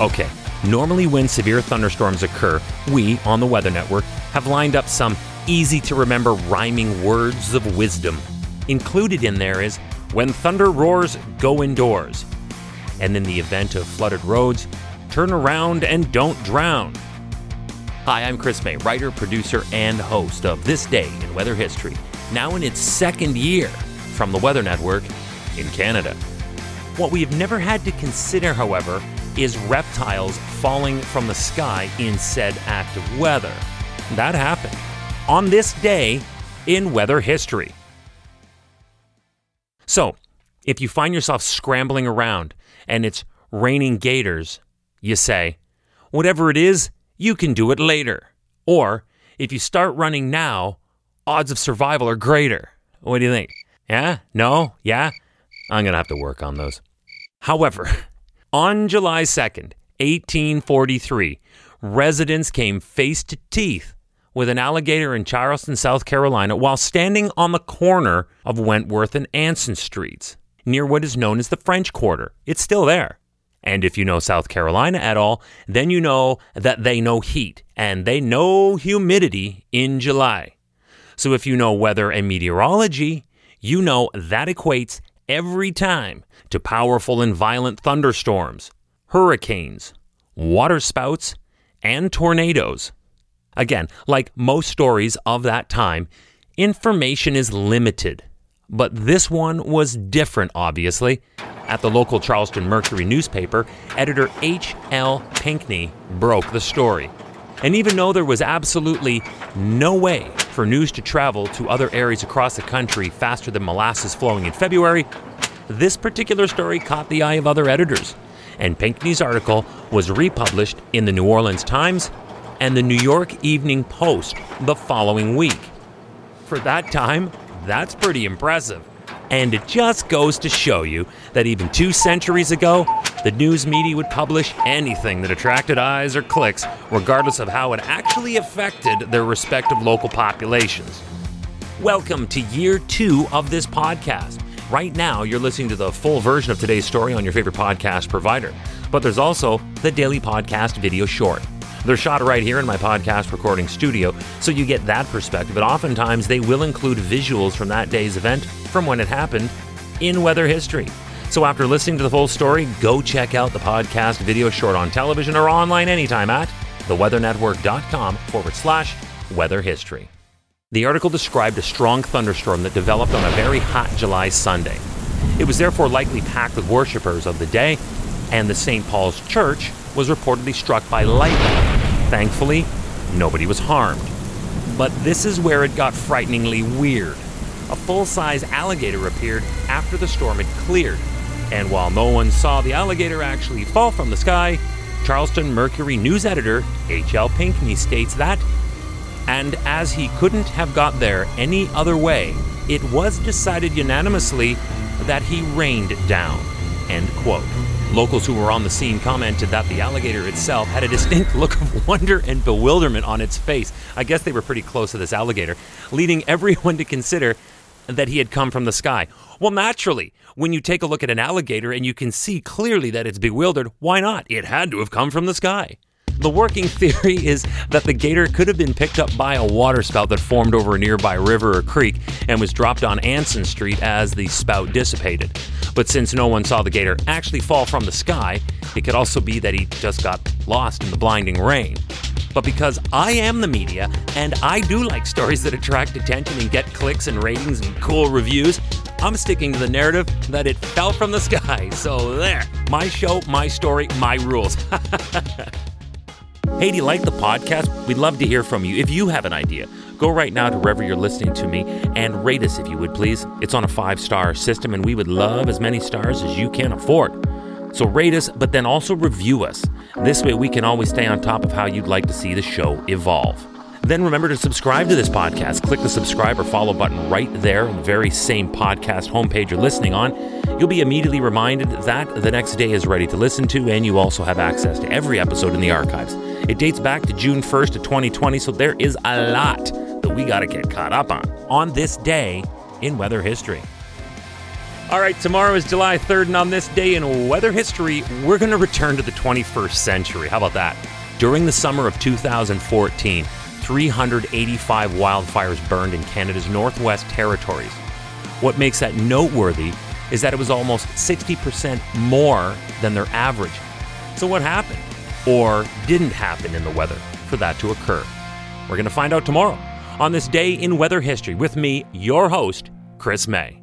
Okay, normally when severe thunderstorms occur, we on the Weather Network have lined up some easy to remember rhyming words of wisdom. Included in there is when thunder roars, go indoors. And in the event of flooded roads, turn around and don't drown. Hi, I'm Chris Mei, writer, producer, and host of This Day in Weather History, now in its second year from the Weather Network in Canada. What we have never had to consider, however, is reptiles falling from the sky in said act of weather. That happened on this day in weather history. So, if you find yourself scrambling around and it's raining gators, you say, whatever it is, you can do it later. Or, if you start running now, odds of survival are greater. What do you think? Yeah? No? Yeah? I'm going to have to work on those. However, on July 2nd, 1843, residents came face to teeth with an alligator in Charleston, South Carolina, while standing on the corner of Wentworth and Anson Streets, near what is known as the French Quarter. It's still there. And if you know South Carolina at all, then you know that they know heat and they know humidity in July. So if you know weather and meteorology, you know that equates every time to powerful and violent thunderstorms, hurricanes, waterspouts, and tornadoes. Again, like most stories of that time, information is limited. But this one was different, obviously. At the local Charleston Mercury newspaper, editor H.L. Pinckney broke the story. And even though there was absolutely no way for news to travel to other areas across the country faster than molasses flowing in February, this particular story caught the eye of other editors. And Pinckney's article was republished in the New Orleans Times and the New York Evening Post the following week. For that time, that's pretty impressive. And it just goes to show you that even two centuries ago, the news media would publish anything that attracted eyes or clicks, regardless of how it actually affected their respective local populations. Welcome to year two of this podcast. Right now, you're listening to the full version of today's story on your favorite podcast provider, but there's also the daily podcast video short. They're shot right here in my podcast recording studio, so you get that perspective. But oftentimes, they will include visuals from that day's event from when it happened in weather history. So after listening to the full story, go check out the podcast video short on television or online anytime at theweathernetwork.com forward slash weather history. The article described a strong thunderstorm that developed on a very hot July Sunday. It was therefore likely packed with worshippers of the day, and the St. Paul's Church was reportedly struck by lightning. Thankfully, nobody was harmed. But this is where it got frighteningly weird. A full size alligator appeared after the storm had cleared. And while no one saw the alligator actually fall from the sky, Charleston Mercury news editor H.L. Pinckney states that, and as he couldn't have got there any other way, it was decided unanimously that he rained down. End quote. Locals who were on the scene commented that the alligator itself had a distinct look of wonder and bewilderment on its face. I guess they were pretty close to this alligator, leading everyone to consider that he had come from the sky. Well, naturally, when you take a look at an alligator and you can see clearly that it's bewildered, why not? It had to have come from the sky. The working theory is that the gator could have been picked up by a waterspout that formed over a nearby river or creek and was dropped on Anson Street as the spout dissipated. But since no one saw the gator actually fall from the sky, it could also be that he just got lost in the blinding rain. But because I am the media and I do like stories that attract attention and get clicks and ratings and cool reviews, I'm sticking to the narrative that it fell from the sky. So there, my show, my story, my rules. Hey, do you like the podcast? We'd love to hear from you. If you have an idea, go right now to wherever you're listening to me and rate us if you would please. It's on a five star system, and we would love as many stars as you can afford. So rate us, but then also review us. This way, we can always stay on top of how you'd like to see the show evolve. Then remember to subscribe to this podcast. Click the subscribe or follow button right there on the very same podcast homepage you're listening on. You'll be immediately reminded that the next day is ready to listen to, and you also have access to every episode in the archives. It dates back to June 1st of 2020, so there is a lot that we got to get caught up on on this day in weather history. All right, tomorrow is July 3rd, and on this day in weather history, we're going to return to the 21st century. How about that? During the summer of 2014, 385 wildfires burned in Canada's Northwest Territories. What makes that noteworthy is that it was almost 60% more than their average. So, what happened or didn't happen in the weather for that to occur? We're going to find out tomorrow on this day in weather history with me, your host, Chris Mei.